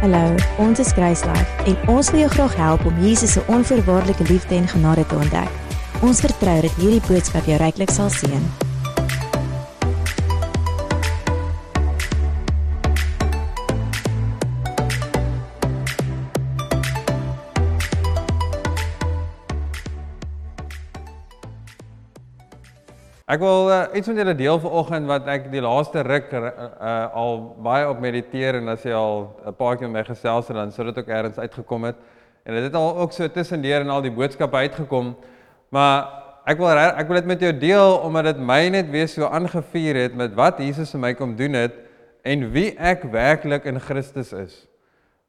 Hallo, ons is Kruislife en ons wil jou graag help om Jesus se onvoorwaardelike liefde en genade te ontdek. Ons vertrou dat hierdie boodskap jou ryklik sal seën. Ek wil uh, iets met julle deel vanoggend wat ek die laaste ruk uh, al baie op mediteer en as jy al 'n paar keer my gesels het dan sou dit ook eers uitgekom het. En dit het al ook so tussendeur en al die boodskappe uitgekom. Maar ek wil ek wil dit met jou deel omdat dit my net weer so aangevuur het met wat Jesus vir my kom doen het en wie ek werklik in Christus is.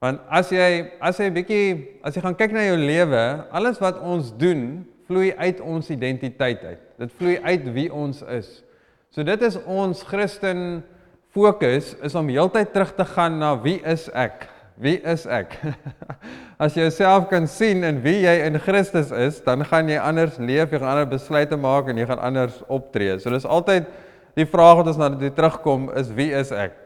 Want as jy as jy 'n bietjie as jy gaan kyk na jou lewe, alles wat ons doen, vloei uit ons identiteit uit. Dit vloei uit wie ons is. So dit is ons Christen fokus is om heeltyd terug te gaan na wie is ek? Wie is ek? As jy jouself kan sien in wie jy in Christus is, dan gaan jy anders leef, jy gaan ander besluite maak en jy gaan anders optree. So dis altyd die vraag wat ons na dit terugkom is wie is ek?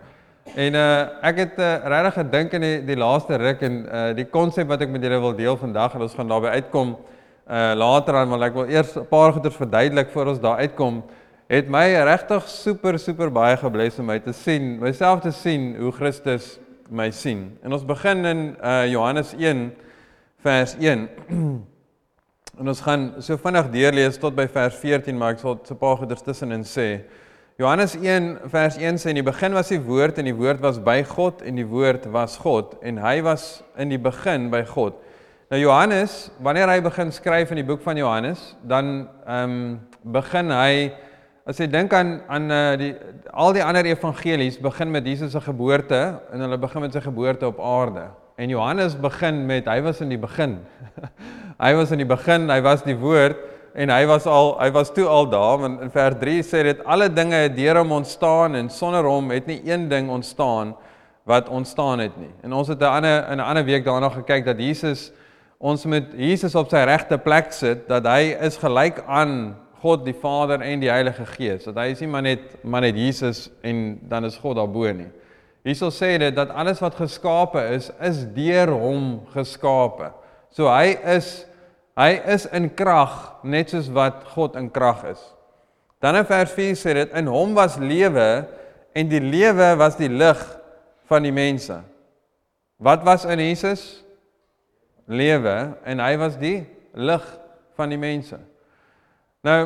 En uh ek het uh, regtig gedink in die, die laaste ruk en uh die konsep wat ek met julle wil deel vandag en ons gaan daarby uitkom uh later aan, maar ek wil eers 'n paar goeders verduidelik voor ons daar uitkom. Het my regtig super super baie gebless om my te sien, myself te sien hoe Christus my sien. En ons begin in uh Johannes 1 vers 1. en ons gaan so vinnig deurlees tot by vers 14, maar ek sal so 'n paar goeders tussenin sê. Johannes 1 vers 1 sê in die begin was die woord en die woord was by God en die woord was God en hy was in die begin by God. Nou Johannes, wanneer hy begin skryf in die boek van Johannes, dan ehm um, begin hy as jy dink aan aan uh, die al die ander evangelies begin met Jesus se geboorte en hulle begin met sy geboorte op aarde. En Johannes begin met hy was in die begin. hy was in die begin, hy was die woord en hy was al hy was toe al daar want in vers 3 sê dit alle dinge het deur hom ontstaan en sonder hom het nie een ding ontstaan wat ontstaan het nie. En ons het 'n ander in 'n ander week daarna gekyk dat Jesus ons moet Jesus op sy regte plek sit dat hy is gelyk aan God die Vader en die Heilige Gees. Dat hy is nie maar net maar net Jesus en dan is God daarbo nie. Hierso sê dit dat alles wat geskape is, is deur hom geskape. So hy is hy is in krag net soos wat God in krag is. Dan in vers 4 sê dit in hom was lewe en die lewe was die lig van die mense. Wat was in Jesus? Lewe en hy was die lig van die mense. Nou,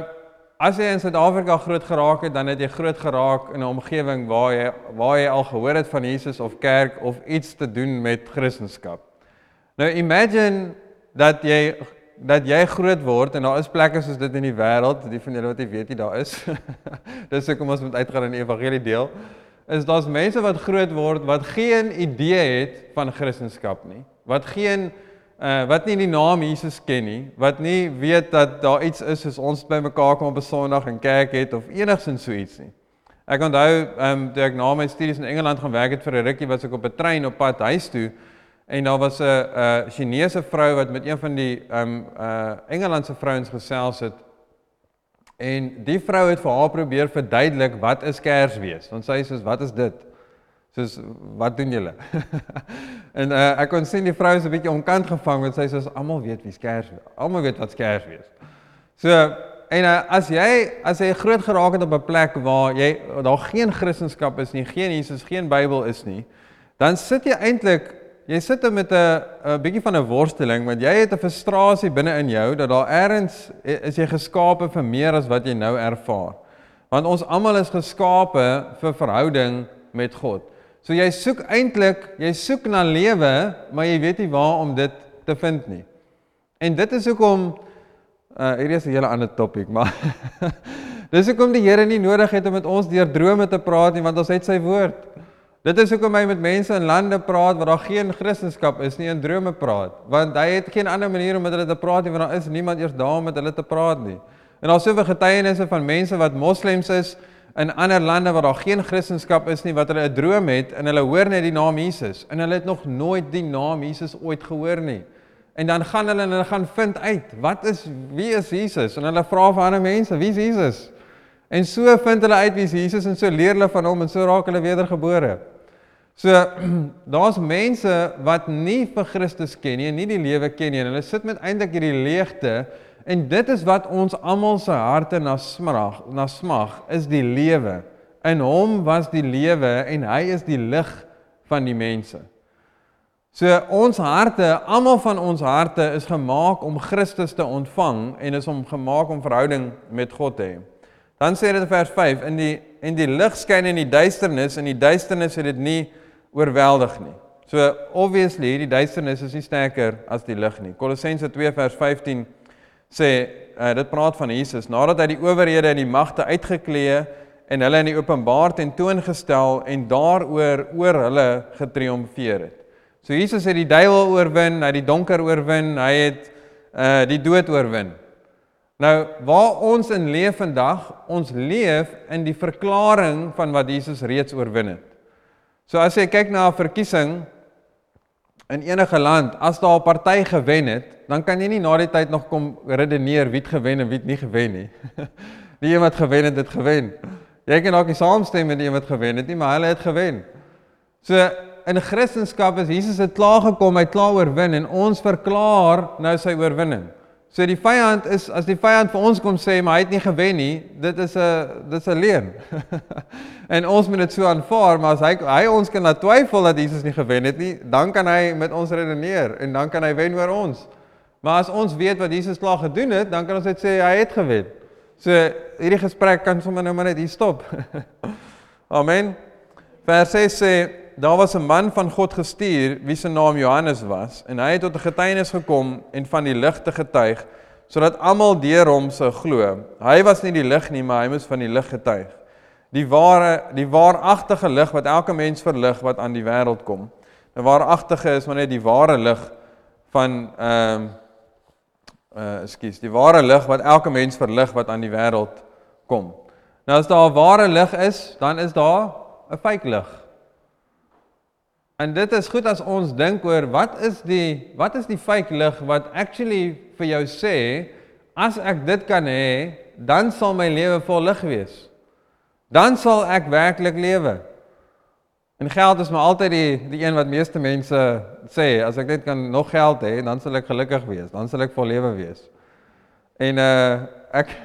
as jy in Suid-Afrika groot geraak het, dan het jy groot geraak in 'n omgewing waar jy waar jy al gehoor het van Jesus of kerk of iets te doen met Christendom. Nou imagine dat jy dat jy groot word en daar is plekke soos dit in die wêreld, die van julle wat jy weet jy daar is. Dis hoekom ons moet uitgaan in die evangelie deel. Is daar's mense wat groot word wat geen idee het van Christendom nie. Wat geen uh wat nie die naam Jesus ken nie, wat nie weet dat daar iets is soos ons by mekaar kom op 'n Sondag en kerk het of enigsins so iets nie. Ek onthou ehm um, toe ek na my studies in Engeland gaan werk het vir 'n rukkie was ek op 'n trein op pad huis toe en daar was 'n 'n Chinese vrou wat met een van die ehm um, uh Engelandse vrouens gesels het. En die vrou het vir haar probeer verduidelik wat is Kersfees. Want sy sê wat is dit? Soos wat doen julle? en uh, ek kon sien die vrou is 'n bietjie onkant gevang want sy sê almal weet wie skers wees. Almal weet wat skers wees. So en uh, as jy as jy groot geraak het op 'n plek waar jy daar geen Christendom is nie, geen Jesus, geen Bybel is nie, dan sit jy eintlik jy sit met 'n 'n bietjie van 'n worsteling want jy het 'n frustrasie binne in jou dat daar eers is jy geskape vir meer as wat jy nou ervaar. Want ons almal is geskape vir verhouding met God. So jy soek eintlik, jy soek na lewe, maar jy weet nie waar om dit te vind nie. En dit is hoekom uh hier is 'n hele ander topik, maar dis hoekom die Here nie nodig het om met ons deur drome te praat nie, want ons het sy woord. Dit is hoekom hy met mense in lande praat waar daar geen Christendom is nie, in drome praat, want hy het geen ander manier om met hulle te praat nie, want daar is niemand eers daar om met hulle te praat nie. En daar's soveel getuienisse van mense wat moslems is in ander lande waar daar geen Christendom is nie wat hulle 'n droom het en hulle hoor net die naam Jesus en hulle het nog nooit die naam Jesus ooit gehoor nie. En dan gaan hulle en hulle gaan vind uit wat is wie is Jesus en hulle vra vir ander mense wie is Jesus? En so vind hulle uit wie is Jesus en so leer hulle van hom en so raak hulle wedergebore. So daar's mense wat nie vir Christus ken nie en nie die lewe ken nie en hulle sit met eintlik hierdie leegte en dit is wat ons almal se harte na smag, na smag is die lewe. In hom was die lewe en hy is die lig van die mense. So ons harte, almal van ons harte is gemaak om Christus te ontvang en is om gemaak om verhouding met God te hê. Dan sê dit in vers 5 in die en die lig skyn in die duisternis en die duisternis het dit nie oorweldig nie. So obviously hierdie duisternis is nie sterker as die lig nie. Kolossense 2 vers 15 sê uh, dit praat van Jesus nadat hy die owerhede en die magte uitgeklee en hulle in die openbaar tentoongestel en daaroor oor hulle getriomfeer het. So Jesus het die duiwel oorwin, hy het die donker oorwin, hy het uh die dood oorwin. Nou waar ons in leef vandag, ons leef in die verklaring van wat Jesus reeds oorwin het. So as jy kyk na 'n verkiesing in enige land, as daar 'n party gewen het, dan kan jy nie na die tyd nog kom redeneer wie het gewen en wie het nie gewen nie. Die een wat gewen het, het gewen. Jy kan dalk nie saamstem met die een wat gewen het nie, maar hulle het gewen. So in Christendom is Jesus het klaar gekom, hy het klaar oorwin en ons verklaar nou sy oorwinning. So die vyand is as die vyand vir ons kom sê maar hy het nie gewen nie, dit is 'n dit is 'n leuen. en ons moet dit so aanvaar, maar as hy hy ons kan laat twyfel dat Jesus nie gewen het nie, dan kan hy met ons redeneer en dan kan hy wen oor ons. Maar as ons weet wat Jesus klaar gedoen het, dan kan ons net sê hy het gewen. So hierdie gesprek kan sommer nou maar net hier stop. Amen. Vers 6 sê daar was 'n man van God gestuur wie se naam Johannes was en hy het tot 'n getuienis gekom en van die lig te getuig sodat almal deur hom sou glo. Hy was nie die lig nie, maar hy moes van die lig getuig. Die ware die waaragtige lig wat elke mens verlig wat aan die wêreld kom. 'n Waaragtige is maar net die ware lig van ehm uh, uh ekskuus, die ware lig wat elke mens verlig wat aan die wêreld kom. Nou as daar 'n ware lig is, dan is daar 'n fake lig. En dit is goed as ons dink oor wat is die wat is die fake lig wat actually vir jou sê as ek dit kan hê, dan sal my lewe vol lig wees. Dan sal ek werklik lewe. En geld is maar altyd die die een wat meeste mense sê as ek net kan nog geld hê, dan sal ek gelukkig wees, dan sal ek vol lewe wees. En uh ek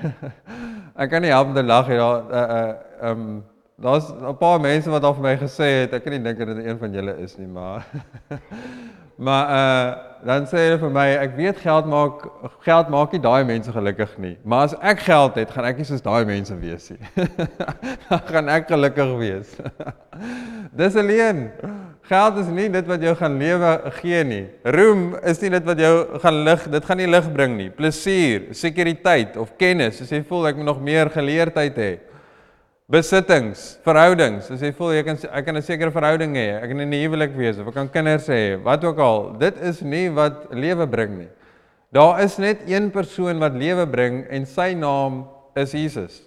ek kan nie help om te lag hier. Uh uh um Daar's 'n paar mense wat al vir my gesê het, ek kan nie dink dit een van julle is nie, maar maar uh dan sê hulle vir my, ek weet geld maak geld maak nie daai mense gelukkig nie, maar as ek geld het, gaan ek nie soos daai mense wees nie. dan gaan ek gelukkig wees. Dis alleen. Geld is nie dit wat jou gaan lewe gee nie. Roem is nie dit wat jou gaan lig, dit gaan nie lig bring nie. Plesier, sekuriteit of kennis, as jy voel ek moet nog meer geleerdheid hê besittings, verhoudings. As jy voel jy kan ek kan 'n sekere verhouding hê, ek kan in 'n huwelik wees of ek kan kinders hê, wat ook al. Dit is nie wat lewe bring nie. Daar is net een persoon wat lewe bring en sy naam is Jesus.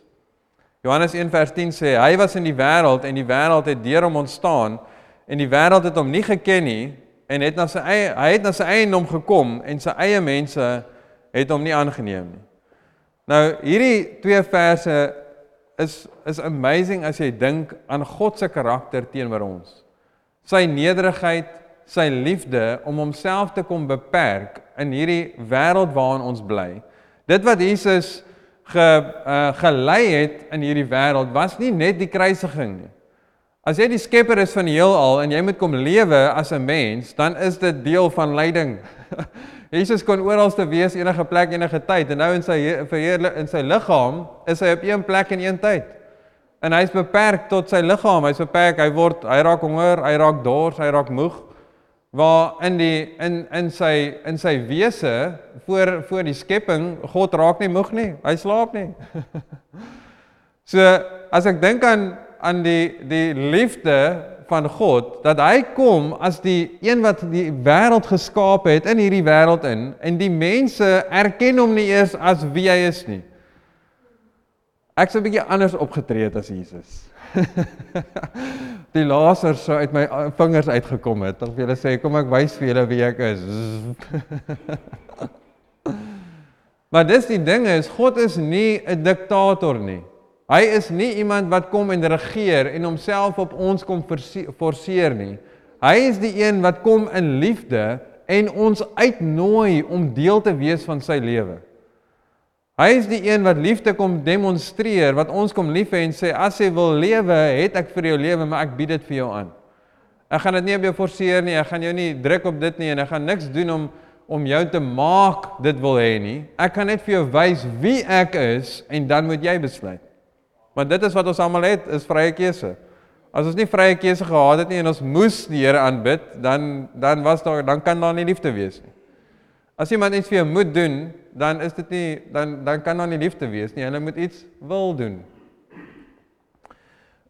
Johannes 1:10 sê hy was in die wêreld en die wêreld het deur hom ontstaan en die wêreld het hom nie geken nie en het na sy eie hy het na sy eie naam gekom en sy eie mense het hom nie aangeneem nie. Nou hierdie twee verse is is amazing as jy dink aan God se karakter teenoor ons. Sy nederigheid, sy liefde om homself te kom beperk in hierdie wêreld waarin ons bly. Dit wat Jesus ge uh, gelei het in hierdie wêreld was nie net die kruisiging nie. As jy die skepper is van die heelal en jy moet kom lewe as 'n mens, dan is dit deel van lyding. Jesus kon oral te wees enige plek enige tyd en nou in sy verheerlik in sy liggaam is hy op een plek en een tyd. En hy's beperk tot sy liggaam. Hy's beperk, hy word hy raak honger, hy raak dors, hy raak moeg. Waar in die in in sy in sy wese voor voor die skepping God raak nie moeg nie. Hy slaap nie. so as ek dink aan aan die die liefde van God dat hy kom as die een wat die wêreld geskaap het in hierdie wêreld in en die mense erken hom nie eers as wie hy is nie. Ek sou 'n bietjie anders opgetree het as Jesus. die laser sou uit my vingers uitgekom het. Of jy sê kom ek wys vir julle wie ek is. maar dis die ding is God is nie 'n diktator nie. Hy is nie iemand wat kom en regeer en homself op ons kom forceer nie. Hy is die een wat kom in liefde en ons uitnooi om deel te wees van sy lewe. Hy is die een wat liefde kom demonstreer, wat ons kom lief hê en sê as jy wil lewe, het ek vir jou lewe, maar ek bied dit vir jou aan. Ek gaan dit nie op jou forceer nie, ek gaan jou nie druk op dit nie en ek gaan niks doen om om jou te maak dit wil hê nie. Ek kan net vir jou wys wie ek is en dan moet jy besluit. Maar dit is wat ons almal het, is vrye keuse. As ons nie vrye keuse gehad het nie en ons moes die Here aanbid, dan dan was daar dan kan daar nie liefde wees nie. As iemand iets vir jou moet doen, dan is dit nie dan dan kan daar nie liefde wees nie. Hulle moet iets wil doen.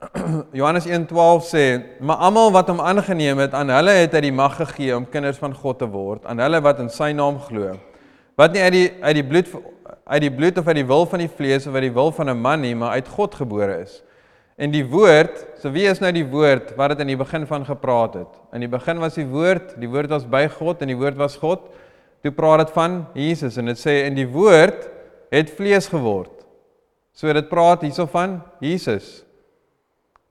Johannes 1:12 sê, maar almal wat hom aangeneem het, aan hulle het hy die mag gegee om kinders van God te word, aan hulle wat in sy naam glo. Wat nie uit die uit die bloed uit die bloed of uit die wil van die vlees of uit die wil van 'n man nie, maar uit God gebore is. En die woord, so wie is nou die woord wat dit in die begin van gepraat het? In die begin was die woord, die woord was by God en die woord was God. Toe praat dit van Jesus en dit sê in die woord het vlees geword. So dit praat hierso van Jesus.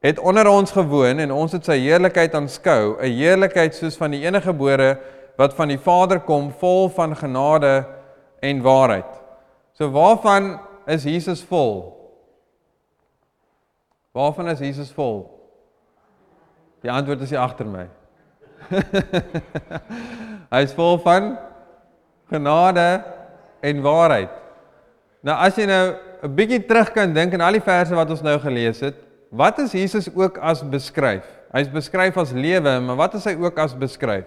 Het onder ons gewoon en ons het sy heerlikheid aanskou, 'n heerlikheid soos van die enige gebore wat van die Vader kom, vol van genade en waarheid. So waarvan is Jesus vol? Waarvan is Jesus vol? Die antwoord is hier agter my. Hy is vol van genade en waarheid. Nou as jy nou 'n bietjie terug kan dink aan al die verse wat ons nou gelees het, wat is Jesus ook as beskryf? Hy's beskryf as lewe, maar wat is hy ook as beskryf?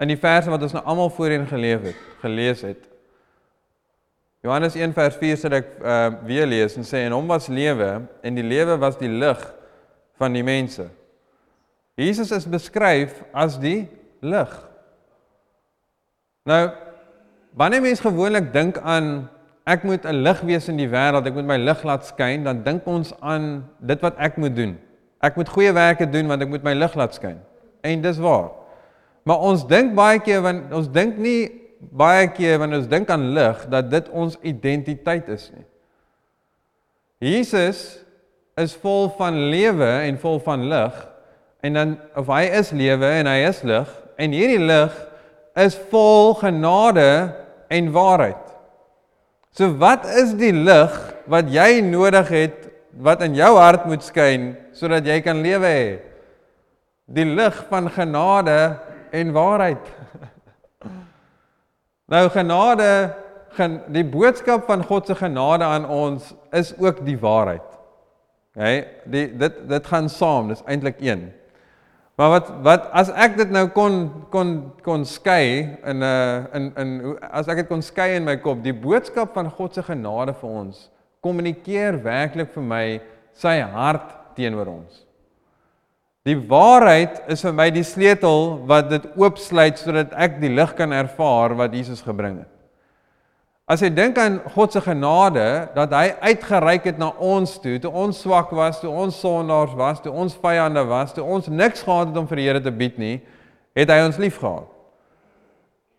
In die verse wat ons nou almal voorheen geleef het, gelees het. Johannes 1 vers 4 sê ek uh, weer lees en sê en hom was lewe en die lewe was die lig van die mense. Jesus is beskryf as die lig. Nou wanneer mense gewoonlik dink aan ek moet 'n lig wees in die wêreld, ek moet my lig laat skyn, dan dink ons aan dit wat ek moet doen. Ek moet goeie werke doen want ek moet my lig laat skyn. En dis waar. Maar ons dink baie keer want ons dink nie baie keer wanneer ons dink aan lig dat dit ons identiteit is nie. Jesus is vol van lewe en vol van lig en dan of hy is lewe en hy is lig en hierdie lig is vol genade en waarheid. So wat is die lig wat jy nodig het wat in jou hart moet skyn sodat jy kan lewe hê? Die lig van genade en waarheid. Nou genade, gen, die boodskap van God se genade aan ons is ook die waarheid. OK, die dit dit gaan saam, dis eintlik een. Maar wat wat as ek dit nou kon kon kon skei in 'n uh, in in as ek dit kon skei in my kop, die boodskap van God se genade vir ons kommunikeer werklik vir my sy hart teenoor ons. Die waarheid is vir my die sleutel wat dit oopsluit sodat ek die lig kan ervaar wat Jesus gebring het. As jy dink aan God se genade dat hy uitgereik het na ons toe, toe ons swak was, toe ons sondaars was, toe ons vyande was, toe ons niks gehad het om vir die Here te bied nie, het hy ons liefgehad.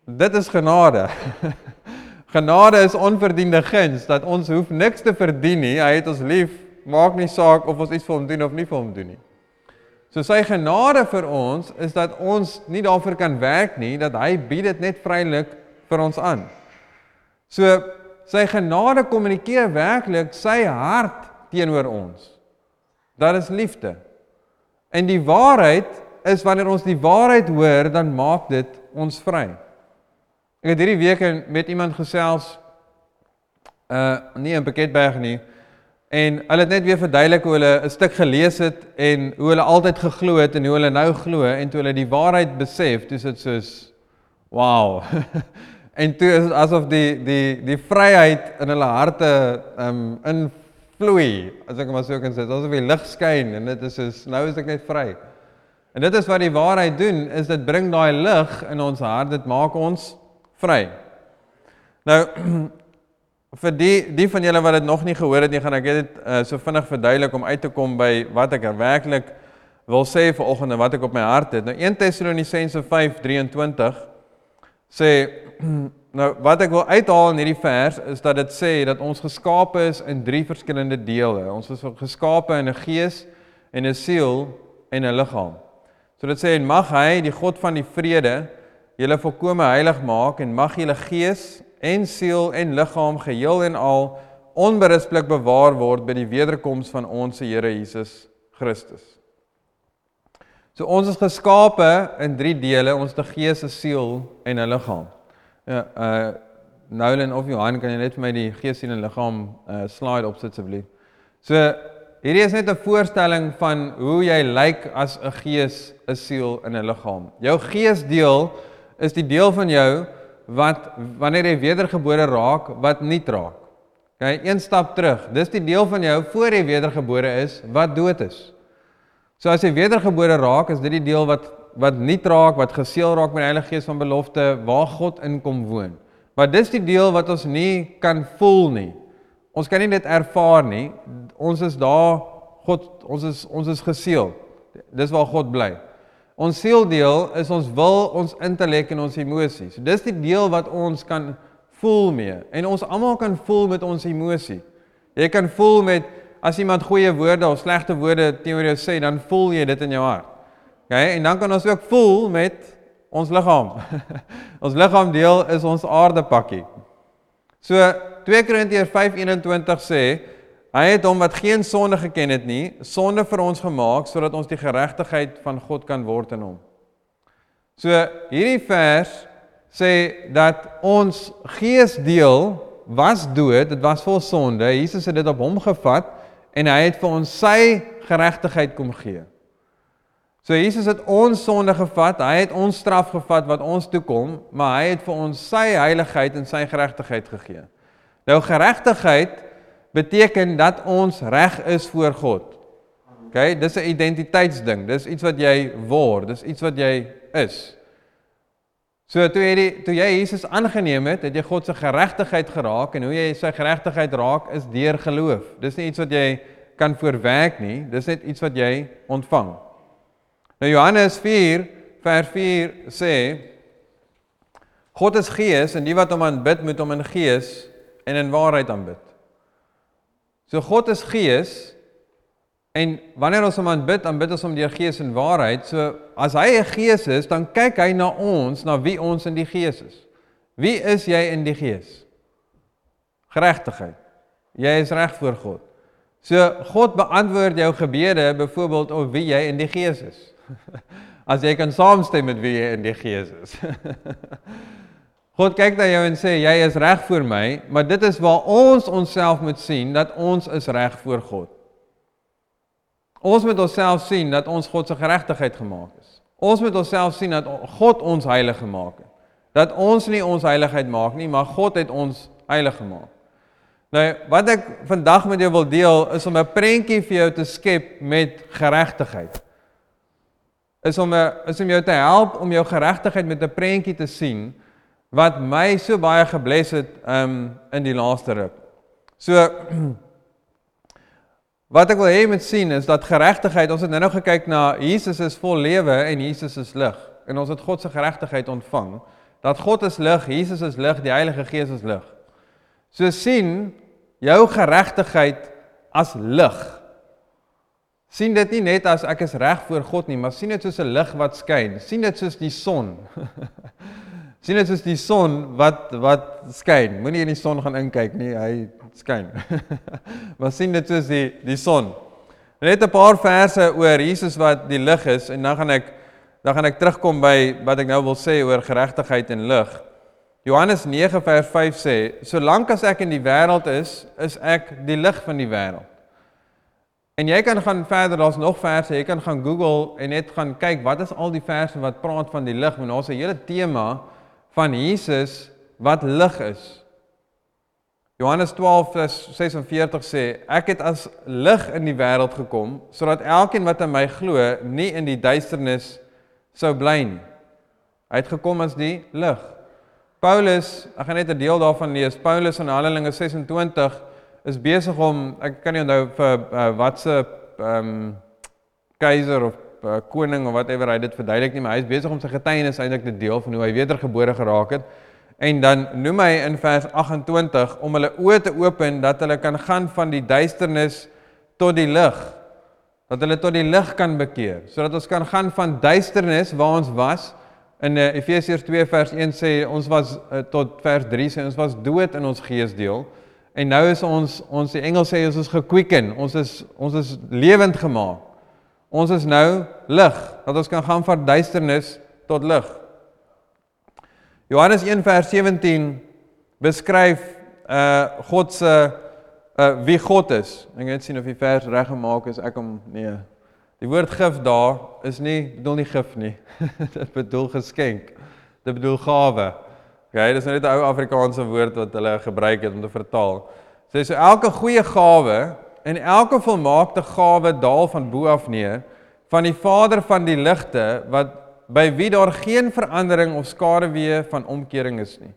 Dit is genade. genade is onverdiende guns dat ons hoef niks te verdien nie. Hy het ons lief, maak nie saak of ons iets vir hom doen of nie vir hom doen nie. So sy genade vir ons is dat ons nie daarvoor kan werk nie, dat hy bied dit net vrylik vir ons aan. So sy genade kommunikeer werklik sy hart teenoor ons. Daar is liefde. En die waarheid is wanneer ons die waarheid hoor, dan maak dit ons vry. Ek het hierdie week met iemand gesels uh nie in Pakketberg nie. En hulle het net weer verduidelik hoe hulle 'n stuk gelees het en hoe hulle altyd geglo het en hoe hulle nou glo en toe hulle die waarheid besef, dis dit soos wow. en toe is asof die die die vryheid in hulle harte um invloei, as ek maar so kan sê, asof die lig skyn en dit is soos nou is ek net vry. En dit is wat die waarheid doen, is dit bring daai lig in ons hart, dit maak ons vry. Nou vir die die van julle wat dit nog nie gehoor het nie, gaan ek dit uh, so vinnig verduidelik om uit te kom by wat ek er werklik wil sê vir oggend en wat ek op my hart het. Nou 1 Tessalonisense 5:23 sê Nou wat ek wil uithaal in hierdie vers is dat dit sê dat ons geskape is in drie verskillende dele. Ons is geskape in 'n gees en 'n siel en 'n liggaam. So dit sê en mag hy die God van die vrede julle volkome heilig maak en mag julle gees en siel en liggaam geheel en al onberispelik bewaar word by die wederkoms van ons Here Jesus Christus. So ons is geskape in drie dele, ons te gees, 'n siel en 'n liggaam. Ja, uh Nolan of Johan, kan jy net vir my die gees en liggaam uh slide opsit asseblief? So hierdie is net 'n voorstelling van hoe jy lyk as 'n gees, 'n siel en 'n liggaam. Jou geesdeel is die deel van jou wat wanneer jy wedergebore raak, wat nie raak. Okay, een stap terug. Dis die deel van jou voor jy wedergebore is wat dood is. So as jy wedergebore raak, is dit die deel wat wat nie raak wat geseël raak met die Heilige Gees van belofte waar God in kom woon. Maar dis die deel wat ons nie kan voel nie. Ons kan nie dit ervaar nie. Ons is daar God ons is ons is geseël. Dis waar God bly. Ons sieldeel is ons wil, ons intellek en ons emosies. So dis die deel wat ons kan voel mee. En ons almal kan voel met ons emosie. Jy kan voel met as iemand goeie woorde of slegte woorde teenoor jou sê, dan voel jy dit in jou hart. Okay, en dan kan ons ook voel met ons liggaam. ons liggaamdeel is ons aardepakkie. So 2 Korintiërs 5:21 sê hy het hom wat geen sonde geken het nie, sonde vir ons gemaak sodat ons die geregtigheid van God kan word in hom. So hierdie vers sê dat ons geesdeel was dood, dit was vol sonde. Jesus het dit op hom gevat en hy het vir ons sy geregtigheid kom gee. So Jesus het ons sonde gevat, hy het ons straf gevat wat ons toe kom, maar hy het vir ons sy heiligheid en sy geregtigheid gegee. Nou geregtigheid beteken dat ons reg is voor God. OK, dis 'n identiteitsding. Dis iets wat jy word, dis iets wat jy is. So toe jy die, toe jy Jesus aangeneem het, het jy God se geregtigheid geraak en hoe jy sy geregtigheid raak is deur geloof. Dis nie iets wat jy kan voorwerk nie, dis net iets wat jy ontvang. Nou Johannes 4 vers 4 sê God is gees en die wat hom aanbid moet hom in gees en in waarheid aanbid. So God is gees en wanneer ons hom aanbid, aanbid ons hom deur gees en waarheid. So as hy 'n gees is, dan kyk hy na ons, na wie ons in die gees is. Wie is jy in die gees? Geregtigheid. Jy is reg voor God. So God beantwoord jou gebede byvoorbeeld of wie jy in die gees is. As jy kan saamstem met wie jy in die gees is. God kyk na jou en sê jy is reg voor my, maar dit is waar ons onsself moet sien dat ons is reg voor God. Ons moet onsself sien dat ons God se geregtigheid gemaak is. Ons moet onsself sien dat God ons heilig gemaak het. Dat ons nie ons heiligheid maak nie, maar God het ons heilig gemaak. Nou, wat ek vandag met jou wil deel is om 'n prentjie vir jou te skep met geregtigheid is om 'n is om jou te help om jou geregtigheid met 'n prentjie te sien wat my so baie gebless het um in die laaste ruk. So wat ek wil hê jy moet sien is dat geregtigheid, ons het nou-nou gekyk na Jesus is vol lewe en Jesus is lig en ons het God se geregtigheid ontvang. Dat God is lig, Jesus is lig, die Heilige Gees is lig. So sien jou geregtigheid as lig sien dit nie net as ek is reg voor God nie, maar sien dit soos 'n lig wat skyn. sien dit soos die son. sien dit soos die son wat wat skyn. Moenie in die son gaan inkyk nie, hy skyn. maar sien dit soos die die son. Net 'n paar verse oor Jesus wat die lig is en dan gaan ek dan gaan ek terugkom by wat ek nou wil sê oor geregtigheid en lig. Johannes 9 vers 5 sê: "Solank as ek in die wêreld is, is ek die lig van die wêreld." En jy kan gaan verder, daar's nog verse, jy kan gaan Google en net gaan kyk wat is al die verse wat praat van die lig, want daar's 'n hele tema van Jesus wat lig is. Johannes 12 vers 46 sê, ek het as lig in die wêreld gekom sodat elkeen wat aan my glo nie in die duisternis sou bly nie. Hy het gekom as die lig. Paulus, ek gaan net 'n deel daarvan lees. Paulus in Handelinge 26 is besig om ek kan nie onthou vir uh, watse ehm um, keiser of uh, koning of whatever hy dit verduidelik nie, maar hy is besig om sy getuienis eintlik te deel van hoe hy wedergebore geraak het. En dan noem hy in vers 28 om hulle oë te open dat hulle kan gaan van die duisternis tot die lig. Dat hulle tot die lig kan bekeer, sodat ons kan gaan van duisternis waar ons was in uh, Efesiërs 2 vers 1 sê ons was uh, tot vers 3 sê ons was dood in ons geesdeel en nou is ons ons die Engels sê ons is gequicken, ons is ons is lewend gemaak. Ons is nou lig, dat ons kan gaan van duisternis tot lig. Johannes 1 vers 17 beskryf uh God se uh wie God is. Ek net sien of die vers reg gemaak is. Ek hom nee. Die woord gif daar is nie bedoel nie gif nie. Dit bedoel geskenk. Dit bedoel gawe. Okay, dis net 'n ou Afrikaanse woord wat hulle gebruik het om te vertaal. Sê so elke goeie gawe en elke volmaakte gawe daal van bo af neer van die Vader van die ligte wat by wie daar geen verandering of skaduwee van omkering is nie.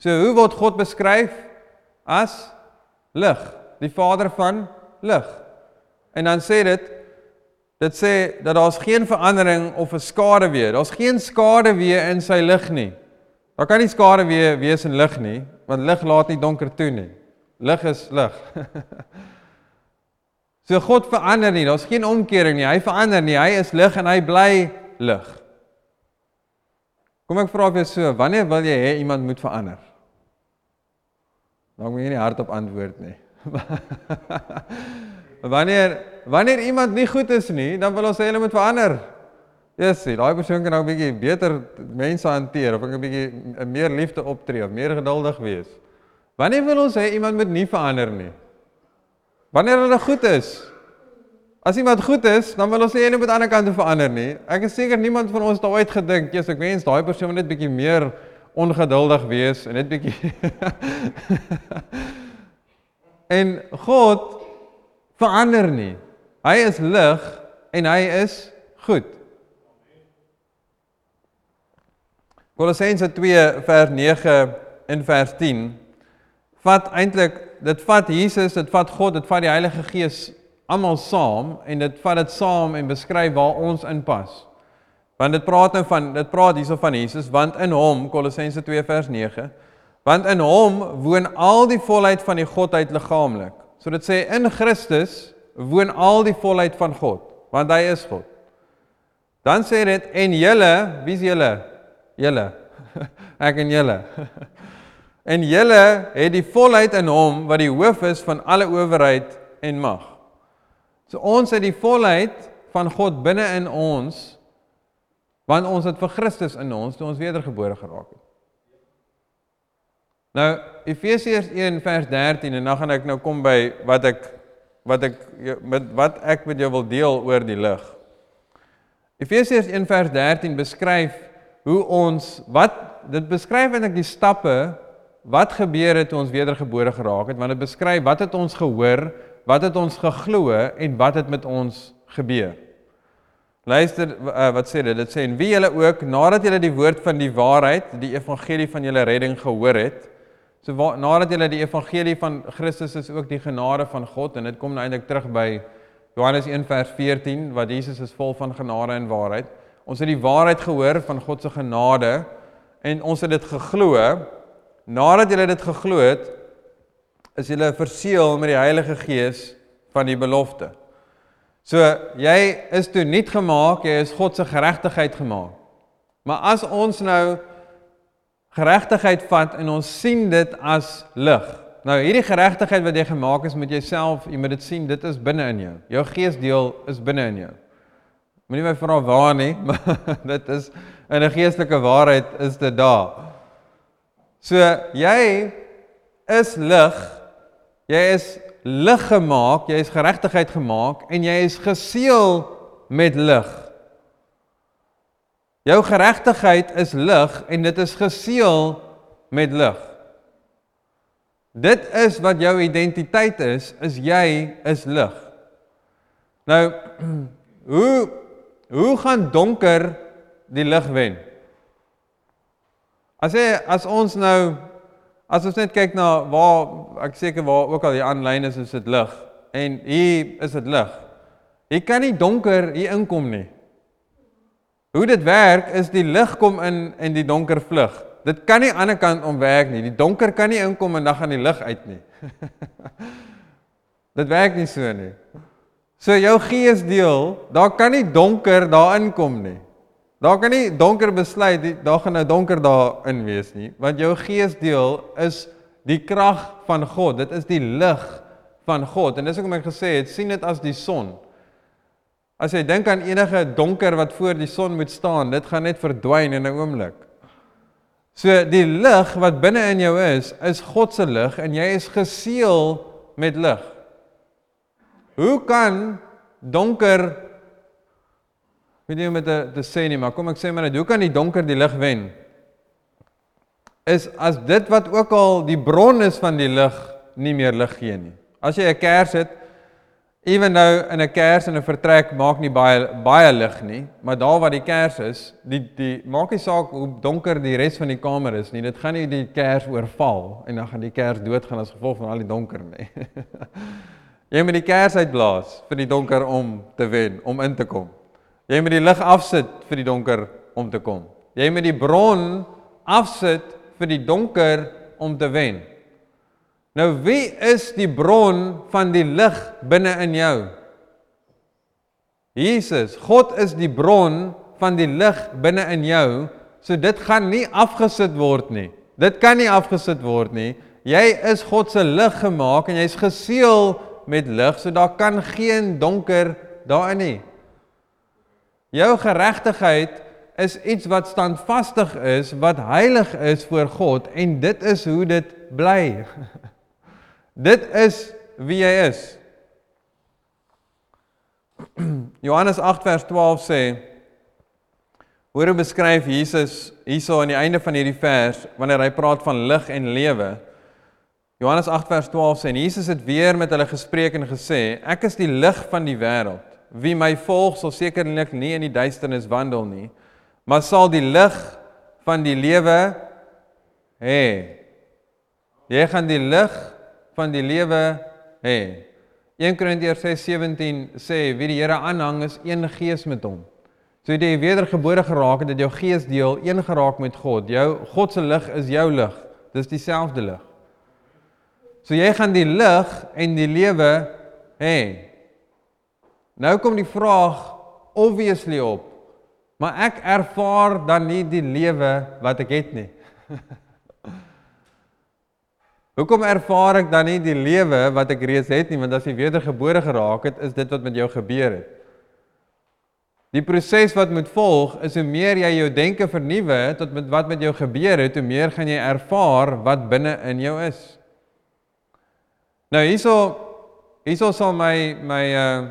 So hoe word God beskryf as lig, die Vader van lig. En dan sê dit dit sê dat daar's geen verandering of 'n skaduwee. Daar's geen skaduwee in sy lig nie. Daar kan nie skaduwee wees in lig nie, want lig laat nie donker toe nie. Lig is lig. so God verander nie. Daar's geen omkering nie. Hy verander nie. Hy is lig en hy bly lig. Kom ek vra vir so, wanneer wil jy hê iemand moet verander? Dan moet jy nie hardop antwoord nie. wanneer wanneer iemand nie goed is nie, dan wil ons sê hulle moet verander. Yes, daai persoon kan nou 'n bietjie beter mense hanteer of 'n bietjie meer liefde optree of meer geduldig wees. Wanneer wil ons hê iemand moet nie verander nie? Wanneer hulle goed is, As iemand goed is, dan wil ons nie net aan die ander kant verander nie. Ek is seker niemand van ons het ooit gedink, "Jesus, ek wens daai persoon net bietjie meer ongeduldig wees en net bietjie." en God verander nie. Hy is lig en hy is goed. Kolossense 2 vers 9 en vers 10 vat eintlik dit vat Jesus, dit vat God, dit vat die Heilige Gees almal saam en dit vat dit saam en beskryf waar ons inpas. Want dit praat nou van dit praat hierso van Jesus want in hom Kolossense 2 vers 9 want in hom woon al die volheid van die godheid liggaamlik. So dit sê in Christus woon al die volheid van God want hy is God. Dan sê dit en julle, wie's julle? Julle. Ek en julle. En julle het die volheid in hom wat die hoof is van alle owerheid en mag. So ons het die volheid van God binne in ons want ons het vir Christus in ons toe ons wedergebore geraak het. Nou Efesiërs 1 vers 13 en dan gaan ek nou kom by wat ek wat ek met wat ek met jou wil deel oor die lig. Efesiërs 1 vers 13 beskryf hoe ons wat dit beskryf eintlik die stappe wat gebeur het toe ons wedergebore geraak het want dit beskryf wat het ons gehoor wat het ons geglo en wat het met ons gebeur. Luister uh, wat sê dit? Dit sê en wie julle ook nadat julle die woord van die waarheid, die evangelie van julle redding gehoor het, so wa, nadat julle die evangelie van Christus is ook die genade van God en dit kom nou eintlik terug by Johannes 1 vers 14 wat Jesus is vol van genade en waarheid. Ons het die waarheid gehoor van God se genade en ons het dit geglo. Nadat julle dit geglo het, is jy verseël met die Heilige Gees van die belofte. So jy is toe nuut gemaak, jy is God se geregtigheid gemaak. Maar as ons nou geregtigheid vat en ons sien dit as lig. Nou hierdie geregtigheid wat jy gemaak is met jouself, jy moet dit sien, dit is binne in jou. Jou geesdeel is binne in jou. Moenie my vra waar nie, maar dit is in 'n geestelike waarheid is dit daar. So jy is lig Jy is lig gemaak, jy is geregtigheid gemaak en jy is geseël met lig. Jou geregtigheid is lig en dit is geseël met lig. Dit is wat jou identiteit is, is jy is lig. Nou hoe hoe gaan donker die lig wen? As jy as ons nou As ons net kyk na waar ek seker waar ook al die aanlyn is, is dit lig. En hier is dit lig. Jy kan nie donker hier inkom nie. Hoe dit werk is die lig kom in en die donker vlug. Dit kan nie aan die ander kant omwerk nie. Die donker kan nie inkom en dan gaan die lig uit nie. dit werk nie so nie. So jou geesdeel, daar kan nie donker daarin kom nie. Daar kan nie donker besluit daar gaan nou donker daarin wees nie, want jou geesdeel is die krag van God. Dit is die lig van God. En dis hoekom ek gesê het, sien dit as die son. As jy dink aan enige donker wat voor die son moet staan, dit gaan net verdwyn in 'n oomblik. So die lig wat binne in jou is, is God se lig en jy is geseël met lig. Hoe kan donker weet jy met 'n te sê nie, maar kom ek sê maar net, hoe kan die donker die lig wen? Is as dit wat ook al die bron is van die lig nie meer lig gee nie. As jy 'n kers het, ewen nou in 'n kers in 'n vertrek maak nie baie baie lig nie, maar daar waar die kers is, die die maak nie saak hoe donker die res van die kamer is nie. Dit gaan nie die kers oorval en dan gaan die kers doodgaan as gevolg van al die donker nie. jy moet die kers uitblaas vir die donker om te wen, om in te kom. Jy moet die lig afsit vir die donker om te kom. Jy moet die bron afsit vir die donker om te wen. Nou wie is die bron van die lig binne in jou? Jesus, God is die bron van die lig binne in jou. So dit gaan nie afgesit word nie. Dit kan nie afgesit word nie. Jy is God se lig gemaak en jy's geseël met lig, so daar kan geen donker daarin nie. Jou geregtigheid is iets wat standvastig is, wat heilig is voor God en dit is hoe dit bly. Dit is wie hy is. Johannes 8 vers 12 sê Hoe hy beskryf Jesus hierso aan die einde van hierdie vers wanneer hy praat van lig en lewe. Johannes 8 vers 12 sê en Jesus het weer met hulle gespreek en gesê ek is die lig van die wêreld. Wie my volg sal sekerlik nie in die duisternis wandel nie, maar sal die lig van die lewe hê. Jy gaan die lig van die lewe hê. 1 Korintiërs 6:17 sê wie die Here aanhang is een gees met hom. So jy wedergebore geraak het dat jou gees deel een geraak met God. Jou God se lig is jou lig. Dis dieselfde lig. So jy gaan die lig en die lewe hê. Nou kom die vraag obviously op. Maar ek ervaar dan nie die lewe wat ek het nie. Hoekom ervaar ek dan nie die lewe wat ek reeds het nie, want as jy wedergebore geraak het, is dit wat met jou gebeur het. Die proses wat moet volg is hoe meer jy jou denke vernuwe tot met wat met jou gebeur het, hoe meer gaan jy ervaar wat binne in jou is. Nou hierso hierso sal my my uh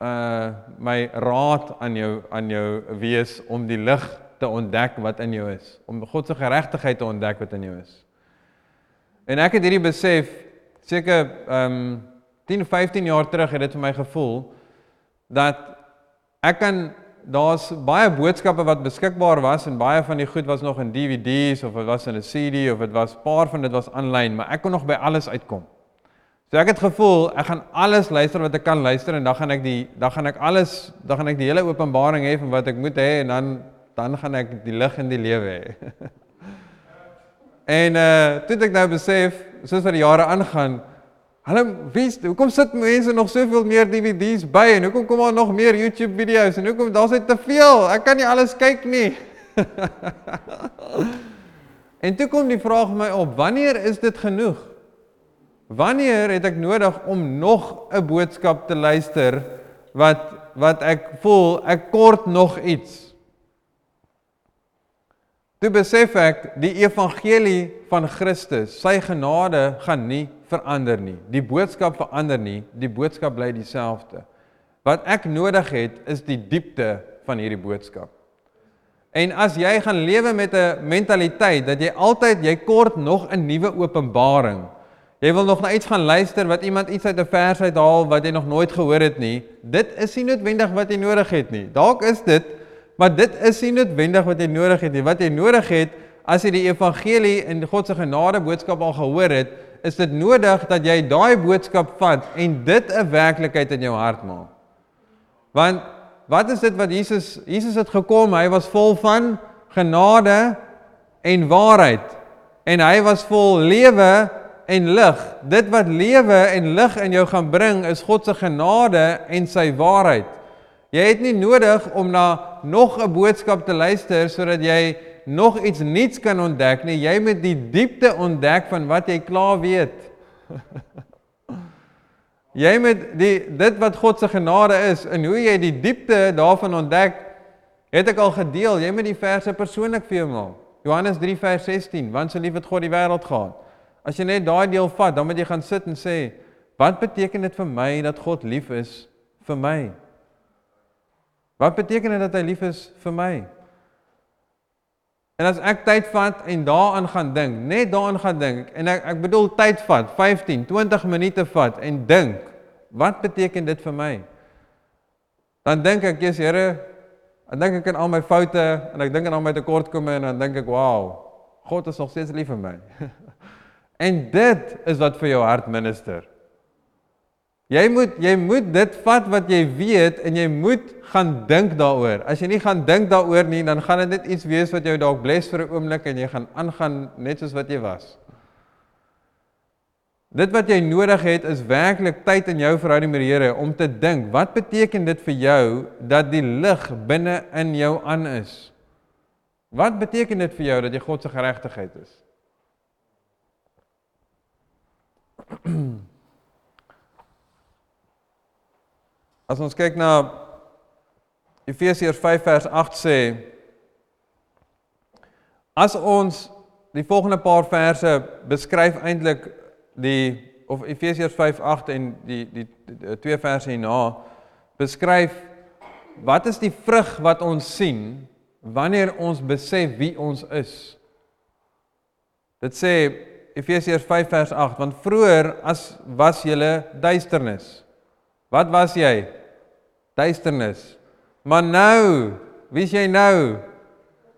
uh my raad aan jou aan jou wees om die lig te ontdek wat in jou is, om God se geregtigheid te ontdek wat in jou is. En ek het hierdie besef seker ehm um, 10 15 jaar terug het dit vir my gevoel dat ek kan daar's baie boodskappe wat beskikbaar was en baie van die goed was nog in DVD's of dit was in 'n CD of dit was paar van dit was aanlyn, maar ek kon nog by alles uitkom. So ek het gevoel ek gaan alles luister wat ek kan luister en dan gaan ek die dan gaan ek alles dan gaan ek die hele openbaring hê van wat ek moet hê en dan dan gaan ek die lig in die lewe hê. En uh toe ek nou besef, soos wat die jare aangaan, hulle wie hoekom sit mense nog soveel meer DVD's by en hoekom kom daar nog meer YouTube video's en hoekom daar's net te veel? Ek kan nie alles kyk nie. en toe kom die vraag my op, wanneer is dit genoeg? Wanneer het ek nodig om nog 'n boodskap te luister wat wat ek voel ek kort nog iets? Toe besef ek die evangelie van Christus, sy genade gaan nie verander nie. Die boodskap verander nie, die boodskap bly dieselfde. Wat ek nodig het is die diepte van hierdie boodskap. En as jy gaan lewe met 'n mentaliteit dat jy altyd jy kort nog 'n nuwe openbaring. Jy wil nog na iets gaan luister wat iemand iets uit 'n vers uithaal wat jy nog nooit gehoor het nie. Dit is nie noodwendig wat jy nodig het nie. Dalk is dit Maar dit is nie noodwendig wat jy nodig het nie. Wat jy nodig het as jy die evangelie en God se genade boodskap al gehoor het, is dit nodig dat jy daai boodskap vat en dit 'n werklikheid in jou hart maak. Want wat is dit wat Jesus Jesus het gekom, hy was vol van genade en waarheid. En hy was vol lewe en lig. Dit wat lewe en lig in jou gaan bring is God se genade en sy waarheid. Jy het nie nodig om na nog 'n boodskap te luister sodat jy nog iets nuuts kan ontdek nie. Jy moet die diepte ontdek van wat jy klaar weet. jy moet die dit wat God se genade is en hoe jy die diepte daarvan ontdek, het ek al gedeel. Jy moet die verse persoonlik vir jou maak. Johannes 3 vers 16, want so lief het God die wêreld gehad. As jy net daai deel vat, dan moet jy gaan sit en sê, wat beteken dit vir my dat God lief is vir my? Wat beteken dit dat hy lief is vir my? En as ek tyd vat en daaraan gaan dink, net daaraan gaan dink en ek ek bedoel tyd vat, 15, 20 minute vat en dink, wat beteken dit vir my? Dan dink ek, Jesus Here, dan dink ek aan al my foute en ek dink aan al my tekortkominge en dan dink ek, wow, God is nog steeds lief vir my. en dit is wat vir jou hart minister. Jy moet jy moet dit vat wat jy weet en jy moet gaan dink daaroor. As jy nie gaan dink daaroor nie, dan gaan dit net iets wees wat jou dalk bles vir 'n oomblik en jy gaan aangaan net soos wat jy was. Dit wat jy nodig het is werklik tyd in jou verhouding met die Here om te dink, wat beteken dit vir jou dat die lig binne in jou aan is? Wat beteken dit vir jou dat jy God se geregtigheid is? As ons kyk na Efesiërs 5 vers 8 sê as ons die volgende paar verse beskryf eintlik die of Efesiërs 5:8 en die, die die twee verse hierna beskryf wat is die vrug wat ons sien wanneer ons besef wie ons is. Dit sê Efesiërs 5 vers 8 want vroeër as was julle duisternis. Wat was jy? Duisternis. Maar nou, wie is jy nou?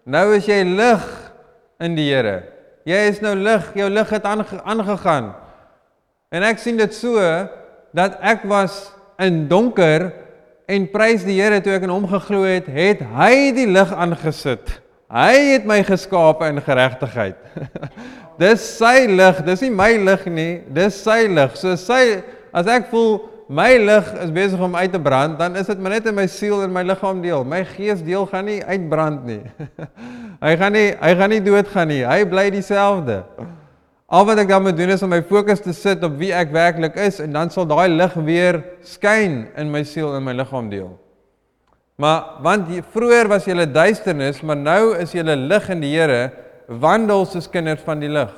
Nou is jy lig in die Here. Jy is nou lig, jou lig het aangegaan. En ek sien dit so dat ek was in donker en prys die Here toe ek in hom geglo het, het hy die lig aangesit. Hy het my geskape in geregtigheid. dis sy lig, dis nie my lig nie, dis sy lig. So sy as ek voel my lig is besig om uit te brand, dan is dit maar net in my siel en my liggaam deel. My gees deel gaan nie uitbrand nie. hy gaan nie hy gaan nie doodgaan nie. Hy bly dieselfde. Al wat ek dan moet doen is om my fokus te sit op wie ek werklik is en dan sal daai lig weer skyn in my siel en my liggaam deel. Maar want vroeër was jy 'n duisternis, maar nou is jy 'n lig in die Here, wandel soos kinders van die lig.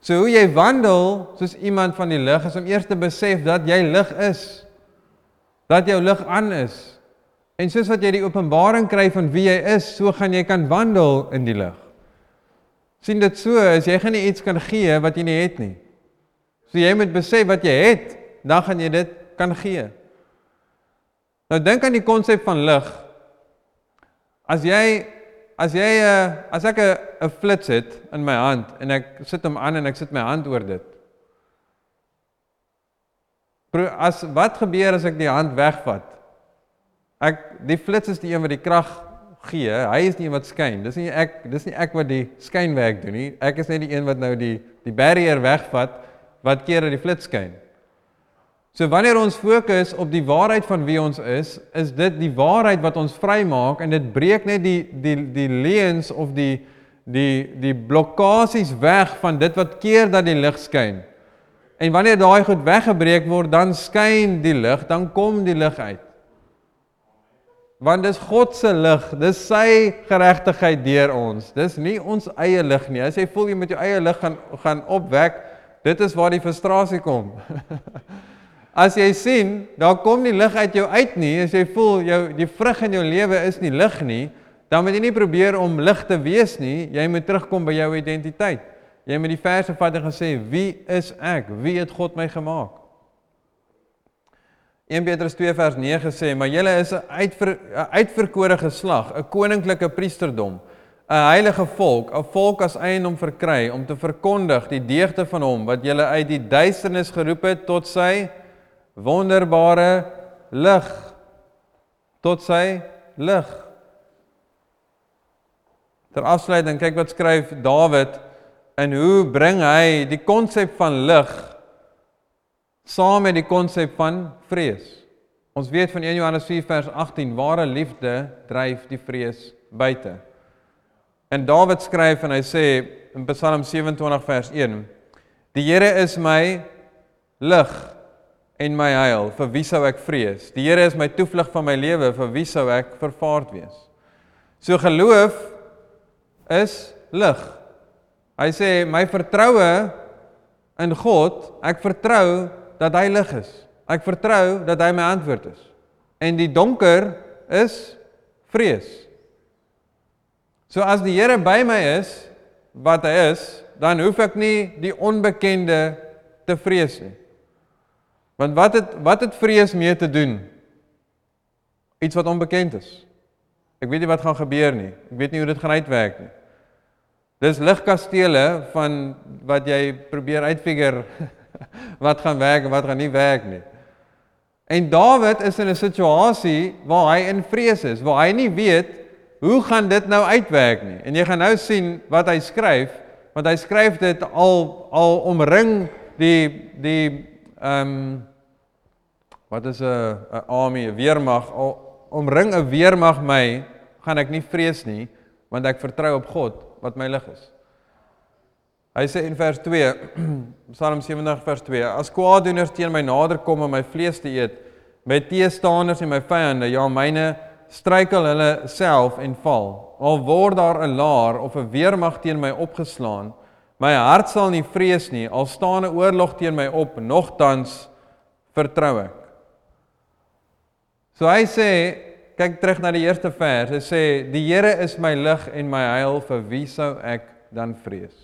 So hoe jy wandel soos iemand van die lig is om eers te besef dat jy lig is. Dat jou lig aan is. En soos wat jy die openbaring kry van wie jy is, so gaan jy kan wandel in die lig. sien dit so as jy gaan iets kan gee wat jy nie het nie. So jy moet besef wat jy het, dan gaan jy dit kan gee. Nou dink aan die konsep van lig. As jy As jy 'n eh, as ek 'n flits het in my hand en ek sit hom aan en ek sit my hand oor dit. As wat gebeur as ek die hand wegvat? Ek die flits is die een wat die krag gee. Hy is die een wat skyn. Dis nie ek dis nie ek wat die skynwerk doen nie. Ek is net die een wat nou die die barrier wegvat wat keer dat die flits skyn. So wanneer ons fokus op die waarheid van wie ons is, is dit die waarheid wat ons vrymaak en dit breek net die die die leuns of die die die blokkades weg van dit wat keer dat die lig skyn. En wanneer daai goed weggebreek word, dan skyn die lig, dan kom die lig uit. Want dis God se lig, dis sy geregtigheid deur ons. Dis nie ons eie lig nie. As jy voel jy met jou eie lig gaan gaan opwek, dit is waar die frustrasie kom. As jy sien, daar kom nie lig uit jou uit nie, as jy voel jou die vrug in jou lewe is nie lig nie, dan moet jy nie probeer om lig te wees nie, jy moet terugkom by jou identiteit. Jy moet die verse vat en gesê, "Wie is ek? Wie het God my gemaak?" 1 Petrus 2 vers 9 sê, "Maar julle is 'n uitver, uitverkore geslag, 'n koninklike priesterdom, 'n heilige volk, 'n volk as eiendom verkry om te verkondig die deugde van hom wat julle uit die duisternis geroep het tot sy wonderbare lig tot sy lig. Ter afsluiting kyk wat skryf Dawid en hoe bring hy die konsep van lig saam met die konsep van vrees. Ons weet van 1 Johannes 4 vers 18 ware liefde dryf die vrees buite. En Dawid skryf en hy sê in Psalm 27 vers 1: Die Here is my lig en my heil, vir wie sou ek vrees? Die Here is my toevlug van my lewe, vir wie sou ek vervaard wees? So geloof is lig. Hy sê my vertroue in God, ek vertrou dat hy lig is. Ek vertrou dat hy my antwoord is. En die donker is vrees. So as die Here by my is, wat hy is, dan hoef ek nie die onbekende te vrees nie. Want wat het wat het vrees mee te doen? Iets wat onbekend is. Ek weet nie wat gaan gebeur nie. Ek weet nie hoe dit gaan uitwerk nie. Dis ligkastele van wat jy probeer uitfigure wat gaan werk en wat gaan nie werk nie. En Dawid is in 'n situasie waar hy in vrees is, waar hy nie weet hoe gaan dit nou uitwerk nie. En jy gaan nou sien wat hy skryf, want hy skryf dit al al omring die die ehm um, wat is 'n 'n army, 'n weermag, omring 'n weermag my, gaan ek nie vrees nie, want ek vertrou op God wat my lig is. Hy sê in vers 2, Psalm 70 vers 2, as kwaadoeners teen my nader kom om my vlees te eet, my teestanders en my vyande, ja myne struikel hulle self en val. Al word daar 'n laar of 'n weermag teen my opgeslaan, my hart sal nie vrees nie, al staan 'n oorlog teen my op, nogtans vertrou ek. So hy sê, kyk terug na die eerste vers, hy sê die Here is my lig en my heil, vir wie sou ek dan vrees?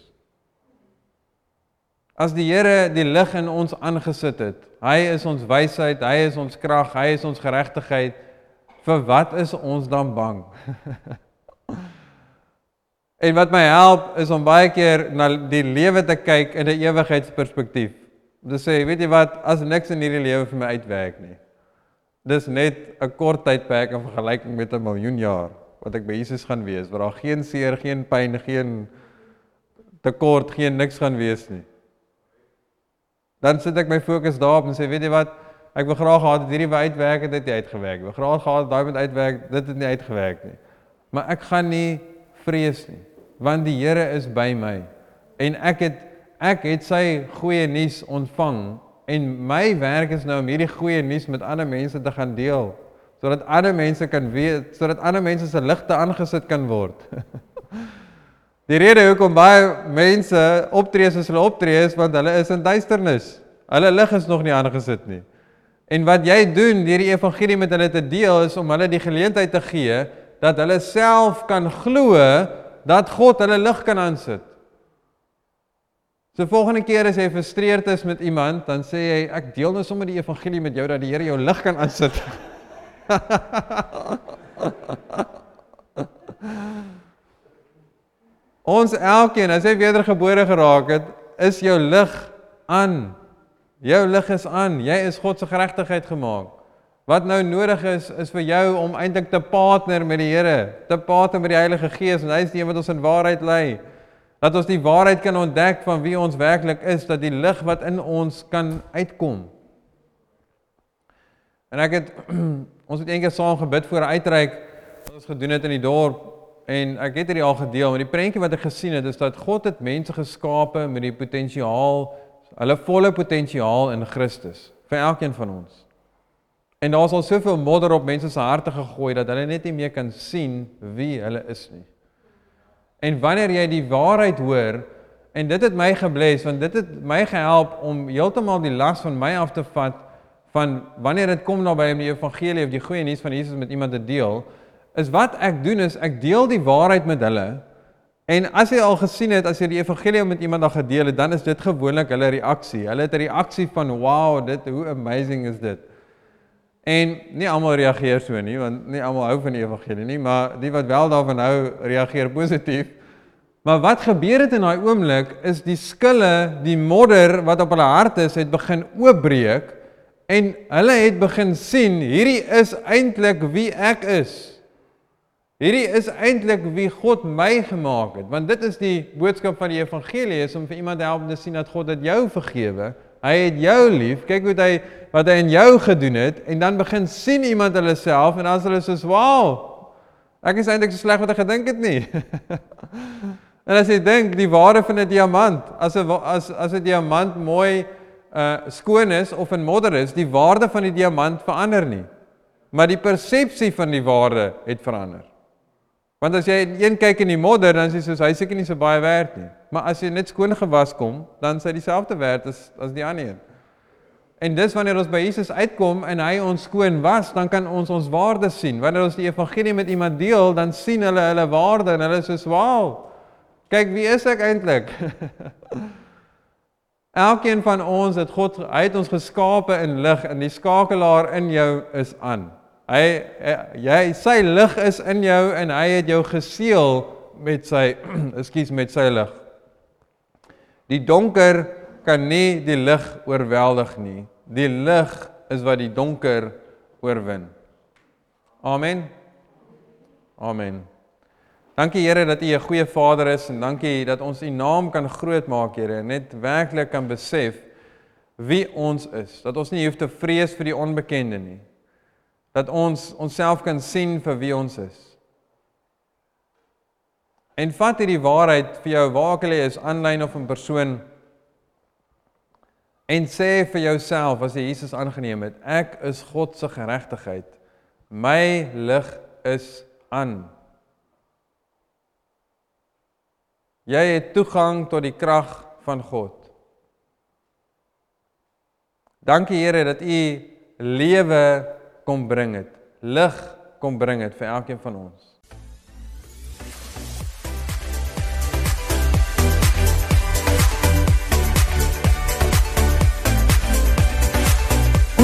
As die Here die lig in ons aangesit het, hy is ons wysheid, hy is ons krag, hy is ons geregtigheid, vir wat is ons dan bang? en wat my help is om baie keer na die lewe te kyk in 'n ewigheidsperspektief. Om te sê, weet jy wat, as niks in hierdie lewe vir my uitwerk nie. Dis net 'n kort tydperk in vergelyking met 'n miljoen jaar wat ek by Jesus gaan wees, waar daar geen seer, geen pyn, geen tekort, geen niks gaan wees nie dan sit ek my fokus daarop en sê weet jy wat ek wil graag gehad het hierdie wyd uitwerk het dit uitgewerk. Ek wil graag gehad daai moet uitwerk, dit het nie uitgewerk nie. Maar ek gaan nie vrees nie want die Here is by my en ek het ek het sy goeie nuus ontvang en my werk is nou om hierdie goeie nuus met ander mense te gaan deel sodat ander mense kan weet sodat ander mense se ligte aangesit kan word. Die rede hoekom baie mense optree soos hulle optree is want hulle is in duisternis. Hulle lig is nog nie aangesit nie. En wat jy doen deur die evangelie met hulle te deel is om hulle die geleentheid te gee dat hulle self kan glo dat God hulle lig kan aansit. So volgende keer as jy frustreerd is met iemand, dan sê jy ek deel nou sommer die evangelie met jou dat die Here jou lig kan aansit. Ons elkeen, as jy wedergebore geraak het, is jou lig aan. Jou lig is aan. Jy is God se geregtigheid gemaak. Wat nou nodig is is vir jou om eintlik te partner met die Here, te partner met die Heilige Gees en hy is die een wat ons in waarheid lei. Dat ons die waarheid kan ontdek van wie ons werklik is, dat die lig wat in ons kan uitkom. En ek het ons het eendag saam gebid voor 'n uitreik wat ons gedoen het in die dorp en ek het hierdie al gedeel, maar die prentjie wat ek gesien het is dat God het mense geskape met die potensiaal, hulle volle potensiaal in Christus vir elkeen van ons. En daar's al soveel modder op mense se harte gegooi dat hulle net nie meer kan sien wie hulle is nie. En wanneer jy die waarheid hoor en dit het my gebless want dit het my gehelp om heeltemal die las van my af te vat van wanneer dit kom na by om die evangelie of die goeie nuus van Jesus met iemand te deel, is wat ek doen is ek deel die waarheid met hulle. En as jy al gesien het as jy die evangelie met iemand al gedeel het, dan is dit gewoonlik hulle reaksie. Hulle het 'n reaksie van wow, dit hoe amazing is dit. En nie almal reageer so nie, want nie almal hou van die evangelie nie, maar die wat wel daarvan hou, reageer positief. Maar wat gebeur het in daai oomblik is die skille, die modder wat op hulle harte is, het begin oopbreek en hulle het begin sien hierdie is eintlik wie ek is. Hierdie is eintlik wie God my gemaak het, want dit is die boodskap van die evangelie is om vir iemand te help om te sien dat God dit jou vergewe. Hy het jou lief. Kyk hoe hy wat hy in jou gedoen het en dan begin sien iemand hulle self en dan is hulle soos, "Wow. Ek is eintlik so sleg wat ek gedink het nie." en as jy dink die waarde van 'n diamant, as 'n as as 'n diamant mooi uh skoon is of in modder is, die waarde van die diamant verander nie. Maar die persepsie van die waarde het verander. Want as jy een kyk in die modder dan is jy soos hy seker nie so baie werd nie. Maar as jy net skoon gewas kom, dan sê dieselfde werd as as die ander. En dis wanneer ons by Jesus uitkom en hy ons skoon was, dan kan ons ons waarde sien. Wanneer ons die evangelie met iemand deel, dan sien hulle hulle waarde en hulle sê, "Wow. Kyk wie is ek eintlik?" Elkeen van ons het God hy het ons geskape in lig en die skakelaar in jou is aan. Hy jy sy lig is in jou en hy het jou geseël met sy ekskuus met sy lig. Die donker kan nie die lig oorweldig nie. Die lig is wat die donker oorwin. Amen. Amen. Dankie Here dat U 'n goeie Vader is en dankie dat ons U naam kan groot maak Here en net werklik kan besef wie ons is. Dat ons nie hoef te vrees vir die onbekende nie dat ons onsself kan sien vir wie ons is. En vat hierdie waarheid vir jou waar al jy is aanlyn of in persoon en sê vir jouself as jy Jesus aangeneem het, ek is God se geregtigheid. My lig is aan. Jy het toegang tot die krag van God. Dankie Here dat U lewe kom bring het. Lig kom bring het vir elkeen van ons.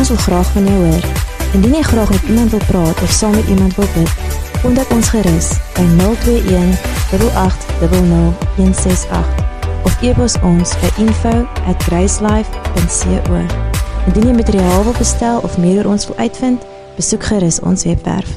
Ons wil graag van jou hoor. Indien jy graag met iemand wil praat of saam met iemand wil bid, kontak ons gerus by 021 3800168 of e-pos ons by info@gracelife.co. Indien jy materiaal wil bestel of meer oor ons wil uitvind, besoek gerus ons webwerf